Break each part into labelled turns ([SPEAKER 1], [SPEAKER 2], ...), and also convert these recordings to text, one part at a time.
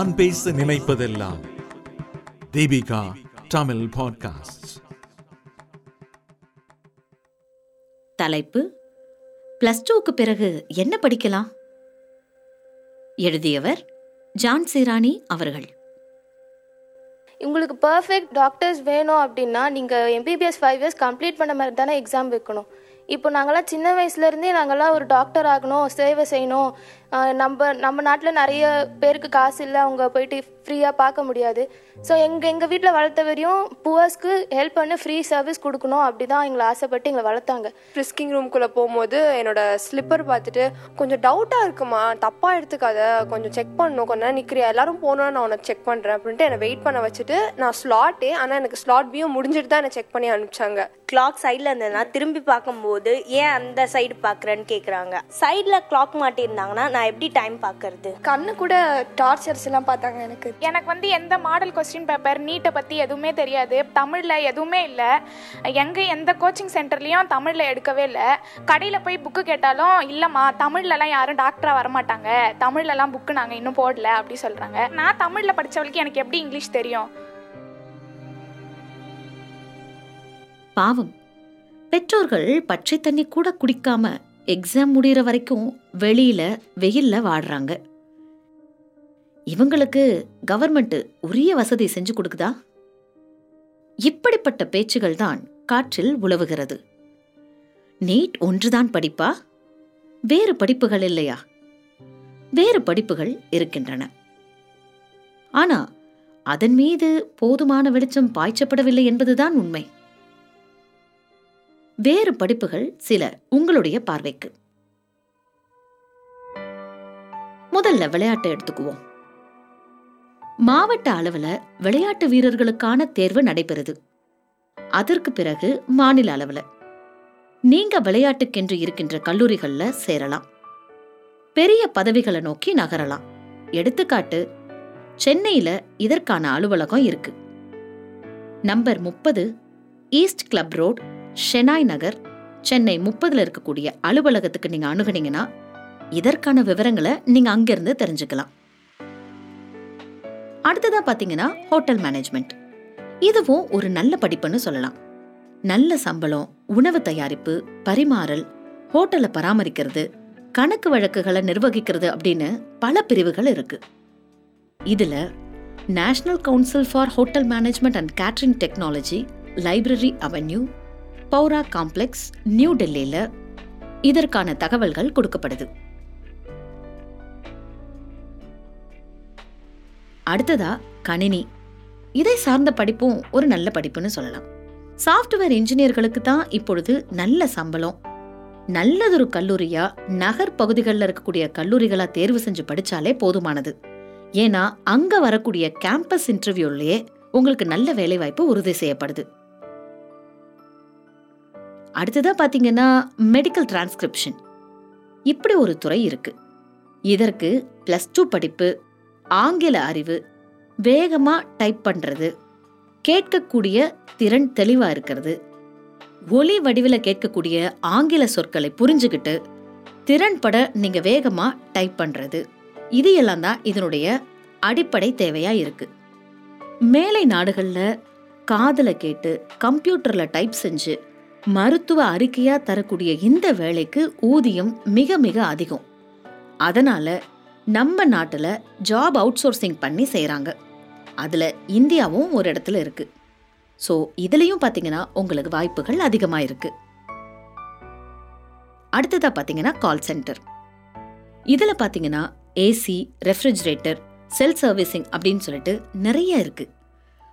[SPEAKER 1] நான் பேச நினைப்பதெல்லாம் தீபிகா தமிழ் பாட்காஸ்ட்
[SPEAKER 2] தலைப்பு பிளஸ் டூக்கு பிறகு என்ன படிக்கலாம்? எழுதியவர் ஜான் சிராணி அவர்கள்.
[SPEAKER 3] உங்களுக்கு பர்ஃபெக்ட் டாக்டர்ஸ் வேணும் அப்படின்னா நீங்கள் எம்பிபிஎஸ் ஃபைவ் இயர்ஸ் கம்ப்ளீட் பண்ண மாதிரி தானே எக்ஸாம் வைக்கணும். இப்போ நாங்கள்லாம் சின்ன வயசுலேருந்தே நாங்கள்லாம் ஒரு டாக்டர் ஆகணும் சேவை செய்யணும். நம்ம நம்ம நாட்டில் நிறைய பேருக்கு காசு இல்லை அவங்க போயிட்டு ஃப்ரீயாக பார்க்க முடியாது. ஸோ எங்கள் எங்கள் வீட்டில் வளர்த்த வரையும் புவர்ஸ்க்கு ஹெல்ப் பண்ணி ஃப்ரீ சர்வீஸ் கொடுக்கணும் அப்படி தான் எங்களை ஆசைப்பட்டு எங்களை வளர்த்தாங்க.
[SPEAKER 4] ஃப்ரிஸ்கிங் ரூம்குள்ளே போகும்போது என்னோட ஸ்லிப்பர் பார்த்துட்டு கொஞ்சம் டவுட்டாக இருக்குமா? தப்பாக எடுத்துக்காத கொஞ்சம் செக் பண்ணணும் கொஞ்ச நேரம் நிற்கிறியா எல்லாரும் போனோம் நான் உனக்கு செக் பண்ணுறேன் அப்படின்ட்டு என்னை வெயிட் பண்ண வச்சுட்டு நான் ஸ்லாட்டே ஆனால் எனக்கு ஸ்லாட் வியூ முடிஞ்சிட்டு தான் என்னை செக் பண்ணி அனுப்பிச்சாங்க.
[SPEAKER 5] கிளாக் சைடில் இருந்ததுன்னா திரும்பி பார்க்கும்போது ஏன் அந்த சைடு பார்க்குறேன்னு கேட்குறாங்க சைடில் கிளாக் மாட்டியிருந்தாங்கன்னா நான் எப்படி டைம் பார்க்கறது?
[SPEAKER 3] கண்ணு கூட டார்ச்சர்ஸ் எல்லாம் பார்த்தாங்க எனக்கு.
[SPEAKER 6] எனக்கு வந்து எந்த மாடல் கொஸ்டின் பேப்பர் நீட்டை பற்றி எதுவுமே தெரியாது. தமிழில் எதுவுமே இல்லை. எங்கே எந்த கோச்சிங் சென்டர்லேயும் தமிழில் எடுக்கவே இல்லை. கடையில் போய் புக்கு கேட்டாலும் இல்லைம்மா தமிழ்லலாம் யாரும் டாக்டராக வரமாட்டாங்க. தமிழ்லலாம் புக்கு நாங்கள் இன்னும் போடல அப்படி சொல்கிறாங்க நான் தமிழில் படித்தவளுக்கு எனக்கு எப்படி இங்கிலீஷ் தெரியும்?
[SPEAKER 2] பாவம். பெற்றோர்கள் பச்சை தண்ணி கூட குடிக்காம எக்ஸாம் முடிகிற வரைக்கும் வெளியில வெயில்ல வாடுறாங்க. இவங்களுக்கு கவர்மெண்ட் உரிய வசதி செஞ்சு கொடுக்குதா? இப்படிப்பட்ட பேச்சுகள் தான் காற்றில் உழவுகிறது. நீட் ஒன்றுதான் படிப்பா? வேறு படிப்புகள் இல்லையா? வேறு படிப்புகள் இருக்கின்றன. ஆனா அதன் மீது போதுமான வெளிச்சம் பாய்ச்சப்படவில்லை என்பதுதான் உண்மை. வேறு படிப்புகள் சில உங்களுடைய பார்வைக்கு. முதல்ல விளையாட்டை எடுத்துக்குவோம். மாவட்ட அளவுல விளையாட்டு வீரர்களுக்கான தேர்வு நடைபெறுது. அதற்கு பிறகு மாநில அளவுல. நீங்க விளையாட்டுக்கென்று இருக்கின்ற கல்லூரிகள்ல சேரலாம். பெரிய பதவிகளை நோக்கி நகரலாம். எடுத்துக்காட்டு சென்னையில இதற்கான அலுவலகம் இருக்கு. நம்பர் முப்பது east club road Shenoy Nagar Chennai முப்பதுல இருக்கக்கூடிய அலுவலகத்துக்கு நீங்க அணுகுனீங்கன்னா இதற்கான விவரங்களை நீங்க அங்கிருந்து தெரிஞ்சுக்கலாம். அடுத்ததா பாத்தீங்கன்னா ஹோட்டல் மேனேஜ்மெண்ட். இதுவும் ஒரு நல்ல படிப்புன்னு சொல்லலாம். நல்ல சம்பளம் உணவு தயாரிப்பு பரிமாறல் ஹோட்டலை பராமரிக்கிறது கணக்கு வழக்குகளை நிர்வகிக்கிறது அப்படின்னு பல பிரிவுகள் இருக்கு. இதுல national council for hotel management and catering technology library avenue Bowra complex new டெல்லியில இதற்கான தகவல்கள் கொடுக்கப்படுது. அடுத்ததா கணினி. இதை சார்ந்த படிப்பும் ஒரு நல்ல படிப்புன்னு சொல்லலாம். சாஃப்ட்வேர் இன்ஜினியர்களுக்கு தான் இப்பொழுது நல்ல சம்பளம். நல்லதொரு கல்லூரியா நகர் பகுதிகளில் இருக்கக்கூடிய கல்லூரிகளா தேர்வு செஞ்சு படிச்சாலே போதுமானது. ஏன்னா அங்க வரக்கூடிய கேம்பஸ் இன்டர்வியூலயே உங்களுக்கு நல்ல வேலைவாய்ப்பு உறுதி செய்யப்படுது. அடுத்ததாக பார்த்தீங்கன்னா மெடிக்கல் டிரான்ஸ்கிரிப்ஷன் இப்படி ஒரு துறை இருக்கு. இதற்கு பிளஸ் டூ படிப்பு ஆங்கில அறிவு வேகமா டைப் பண்றது கேட்கக்கூடிய திறன் தெளிவா இருக்கிறது. ஒலி வடிவில் கேட்கக்கூடிய ஆங்கில சொற்களை புரிஞ்சுக்கிட்டு திறன்பட நீங்க வேகமா டைப் பண்றது. இது எல்லாம் தான் இதனுடைய அடிப்படை தேவையா இருக்கு. மேலை நாடுகளில் காதல கேட்டு கம்ப்யூட்டர்ல டைப் செஞ்சு மருத்துவ அறிக்கையா தரக்கூடிய இந்த வேலைக்கு ஊதியம் மிக மிக அதிகம். அதனால நம்ம நாட்டில் ஜாப் அவுட் சோர்சிங் பண்ணி செய்கிறாங்க அதில் இந்தியாவும் ஒரு இடத்துல இருக்கு. ஸோ இதுலேயும் பார்த்தீங்கன்னா உங்களுக்கு வாய்ப்புகள் அதிகமாக இருக்கு. அடுத்ததாக பார்த்தீங்கன்னா கால் சென்டர் இதில் பார்த்தீங்கன்னா ஏசி ரெஃப்ரிஜரேட்டர் செல் சர்வீசிங் அப்படின்னு சொல்லிட்டு நிறைய இருக்கு.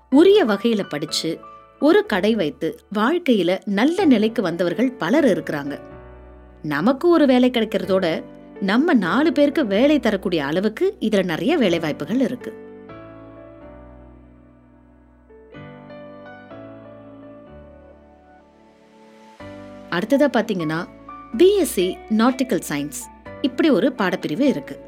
[SPEAKER 2] உரிய வகையில் படித்து ஒரு கடை வைத்து வாழ்க்கையில நல்ல நிலைக்கு வந்தவர்கள் பலர் இருக்கிறாங்க. நமக்கு ஒரு வேலை கிடைக்கிறதோட நம்ம நாலு பேருக்கு வேலை தரக்கூடிய அளவுக்கு இதுல நிறைய வேலை வாய்ப்புகள் இருக்கு. அடுத்ததா பாத்தீங்கன்னா பிஎஸ்சி நாட்டிக்கல் சயின்ஸ் இப்படி ஒரு பாடப்பிரிவு இருக்கு.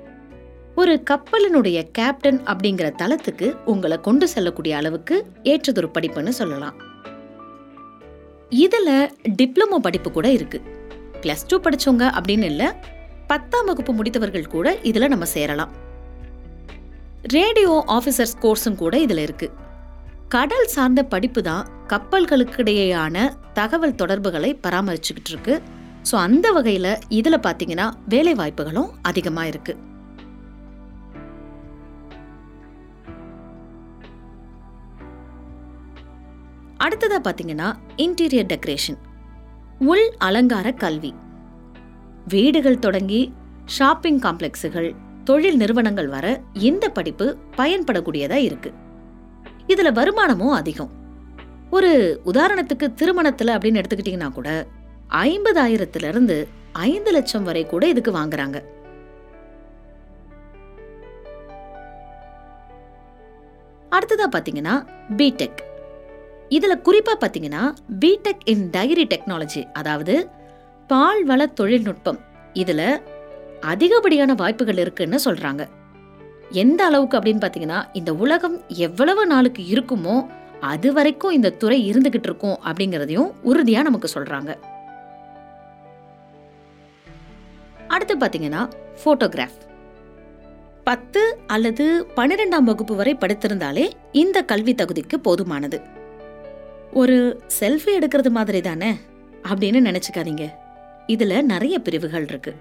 [SPEAKER 2] ஒரு கப்பலினுடைய கேப்டன் அப்படிங்கிற தளத்துக்கு உங்களை கொண்டு செல்லக்கூடிய அளவுக்கு ஏற்றதொரு படிப்புன்னு சொல்லலாம். இதில் டிப்ளமோ படிப்பு கூட இருக்கு. பிளஸ் டூ படிச்சவங்க அப்படின்னு இல்லை பத்தாம் வகுப்பு முடித்தவர்கள் கூட இதில் நம்ம சேரலாம். ரேடியோ ஆஃபீஸர்ஸ் கோர்ஸும் கூட இதில் இருக்கு. கடல் சார்ந்த படிப்பு தான் கப்பல்களுக்கிடையேயான தகவல் தொடர்புகளை பராமரிச்சுக்கிட்டு இருக்கு. ஸோ அந்த வகையில் இதில் பார்த்தீங்கன்னா வேலை வாய்ப்புகளும் அதிகமாக இருக்குது அடுத்ததாக பார்த்தீங்கன்னா இன்டீரியர் டெக்கரேஷன் உள் அலங்கார கல்வி. வீடுகள் தொடங்கி ஷாப்பிங் காம்ப்ளெக்ஸுகள் தொழில் நிறுவனங்கள் வர இந்த படிப்பு பயன்படக்கூடியதா இருக்கு. இதுல வருமானமும் அதிகம். ஒரு உதாரணத்துக்கு திருமணத்துல அப்படின்னு எடுத்துக்கிட்டீங்கன்னா கூட ஐம்பதாயிரத்துல இருந்து ஐந்து லட்சம் வரை கூட இதுக்கு வாங்குறாங்க. அடுத்ததா பாத்தீங்கன்னா பிடெக் இதுல குறிப்பா பாத்தீங்கன்னா பிடெக் இன் டைரி டெக்னாலஜி அதாவது பால் வள தொழில்நுட்பம் இதுல அதிகப்படியான வாய்ப்புகள் இருக்குன்னு சொல்றாங்க. எந்த அளவுக்கு அப்படின்னு பாத்தீங்கன்னா இந்த உலகம் எவ்வளவு நாளுக்கு இருக்குமோ அது வரைக்கும் இந்த துறை இருந்துகிட்டு இருக்கும் அப்படிங்கறதையும் உறுதியா நமக்கு சொல்றாங்க. அடுத்து பாத்தீங்கன்னா போட்டோகிராஃப் பத்து அல்லது பன்னிரெண்டாம் வகுப்பு வரை படித்திருந்தாலே இந்த கல்வி தகுதிக்கு போதுமானது. ஒரு செல்ஃபி எடுக்கிறது மாதிரி தானே? அப்படின்னு நினச்சிக்காதீங்க. இதில் நிறைய பிரிவுகள் இருக்கு.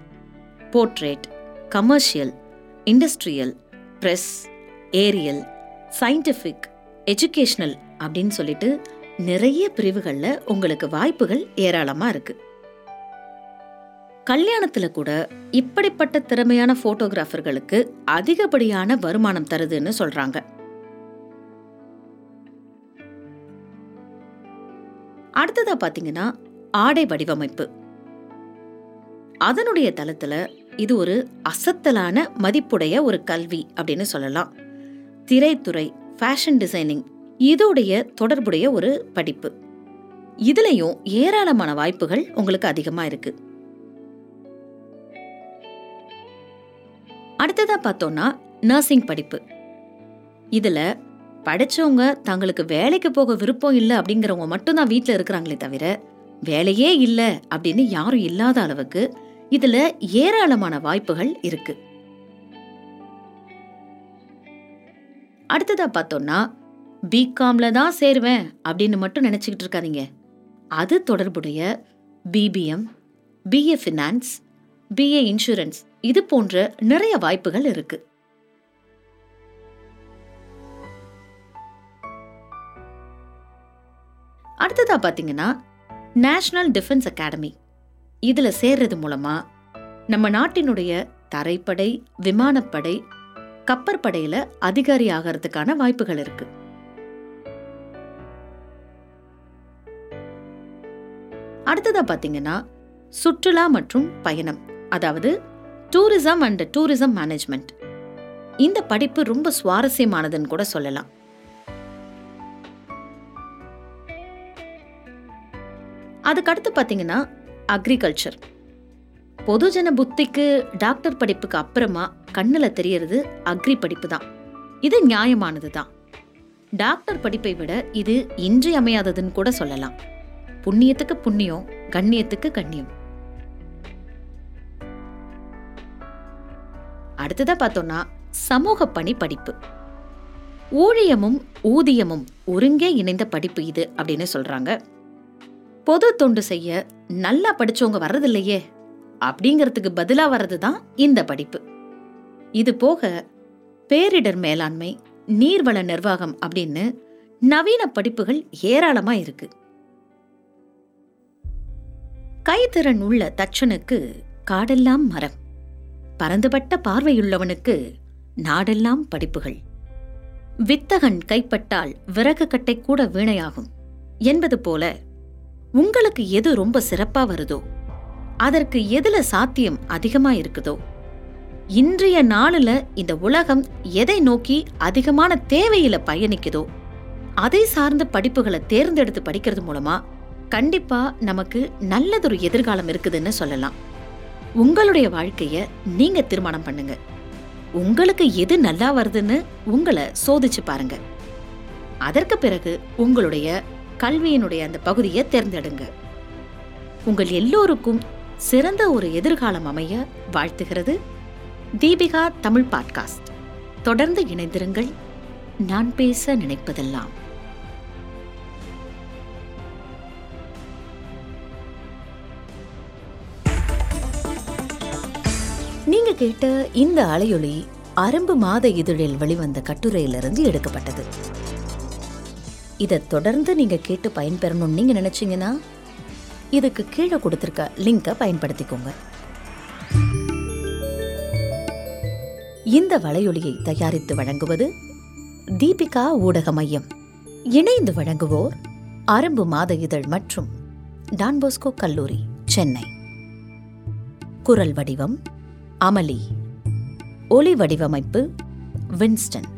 [SPEAKER 2] Portrait commercial industrial press aerial scientific educational அப்படின்னு சொல்லிட்டு நிறைய பிரிவுகளில் உங்களுக்கு வாய்ப்புகள் ஏராளமாக இருக்கு. கல்யாணத்தில் கூட இப்படிப்பட்ட திறமையான ஃபோட்டோகிராஃபர்களுக்கு அதிகப்படியான வருமானம் தருதுன்னு சொல்கிறாங்க அடுத்ததா பாத்தீங்கன்னா ஆடை வடிவமைப்பு. அதனுடைய தளத்துல இது ஒரு அசத்தலான மதிப்புடைய ஒரு கல்வி அப்படின்னு சொல்லலாம். திரைத்துறை ஃபேஷன் டிசைனிங் இதோடைய தொடர்புடைய ஒரு படிப்பு. இதுலயும் ஏராளமான வாய்ப்புகள் உங்களுக்கு அதிகமா இருக்கு. அடுத்ததா பார்த்தோம்னா நர்சிங் படிப்பு. இதுல படித்தவங்க தங்களுக்கு வேலைக்கு போக விருப்பம் இல்லை அப்படிங்கிறவங்க மட்டும்தான் வீட்டில் இருக்கிறாங்களே தவிர வேலையே இல்லை அப்படின்னு யாரும் இல்லாத அளவுக்கு இதில் ஏராளமான வாய்ப்புகள் இருக்கு. அடுத்ததாக பார்த்தோம்னா பிகாம்ல தான் சேருவேன் அப்படின்னு மட்டும் நினச்சிக்கிட்டு இருக்காதீங்க. அது தொடர்புடைய BBM BA finance BA insurance இது போன்ற நிறைய வாய்ப்புகள் இருக்குது அடுத்ததாக பார்த்தீங்கன்னா நேஷ்னல் டிஃபென்ஸ் அகாடமி இதில் சேர்றது மூலமாக நம்ம நாட்டினுடைய தரைப்படை விமானப்படை கப்பற்படையில் அதிகாரி ஆகிறதுக்கான வாய்ப்புகள் இருக்கு. அடுத்ததாக பார்த்தீங்கன்னா சுற்றுலா மற்றும் பயணம். அதாவது டூரிசம் அண்ட் டூரிசம் மேனேஜ்மெண்ட் இந்த படிப்பு ரொம்ப சுவாரஸ்யமானதுன்னு கூட சொல்லலாம். அதுக்கடுத்து பார்த்தீங்கன்னா அக்ரிகல்ச்சர் பொதுஜன புத்திக்கு டாக்டர் படிப்புக்கு அப்புறமா கண்ணுல தெரியறது அக்ரி படிப்பு தான் இது நியாயமானது தான் டாக்டர் படிப்பை விட இது இன்றியமையாததுன்னு கூட சொல்லலாம். புண்ணியத்துக்கு புண்ணியம் கண்ணியத்துக்கு கண்ணியம். அடுத்ததா பார்த்தோம்னா சமூக பணி படிப்பு. ஊழியமும் ஊதியமும் ஒருங்கே இணைந்த படிப்பு இது அப்படின்னு சொல்றாங்க. பொது தொண்டு செய்ய நல்லா படிச்சவங்க வர்றதில்லையே அப்படிங்கிறதுக்கு பதிலா வர்றது தான் இந்த படிப்பு. இது போக பேரிடர் மேலாண்மை நீர்வள நிர்வாகம் அப்படின்னு நவீன படிப்புகள் ஏராளமா இருக்கு. கைத்திறன் உள்ள தச்சனுக்கு காடெல்லாம் மரம். பரந்துபட்ட பார்வையுள்ளவனுக்கு நாடெல்லாம் படிப்புகள். வித்தகன் கைப்பட்டால் விறகு கட்டை கூட வீணையாகும் என்பது போல உங்களுக்கு எது ரொம்ப சிறப்பா வருதோ அதற்கு எதுல சாத்தியம் அதிகமா இருக்குதோ? இன்றைய நாளில் இந்த உலகம் எதை நோக்கி அதிகமான தேவையில பயணிக்குதோ அதை சார்ந்த படிப்புகளை தேர்ந்தெடுத்து படிக்கிறது மூலமா கண்டிப்பா நமக்கு நல்லதொரு எதிர்காலம் இருக்குதுன்னு சொல்லலாம். உங்களுடைய வாழ்க்கைய நீங்க தீர்மானம் பண்ணுங்க. உங்களுக்கு எது நல்லா வருதுன்னு உங்களை சோதிச்சு பாருங்க. அதற்கு பிறகு உங்களுடைய கல்வியினுடைய அந்த பகுதியை தேர்ந்தெடுங்க. உங்கள் எல்லோருக்கும் சிறந்த ஒரு எதிர்காலம் அமைய வாழ்த்துகிறது தீபிகா தமிழ் பாட்காஸ்ட். தொடர்ந்து இணைந்திருங்கள். நான் பேச நினைப்பதெல்லாம். நீங்க கேட்ட இந்த அலையொலி அரும்பு மாத இதழில் வெளிவந்த கட்டுரையிலிருந்து எடுக்கப்பட்டது. இதை தொடர்ந்து நீங்கள் கேட்டு பயன்பெறணும்னு நீங்கள் நினச்சிங்கன்னா இதுக்கு கீழே கொடுத்துருக்க லிங்கை பயன்படுத்திக்கோங்க. இந்த வலையொலியை தயாரித்து வழங்குவது தீபிகா ஊடக மையம். இணைந்து வழங்குவோர் அரும்பு மாத இதழ் மற்றும் டான்போஸ்கோ கல்லூரி சென்னை. குரல் வடிவம் அமளி. ஒலி வடிவமைப்பு வின்ஸ்டன்.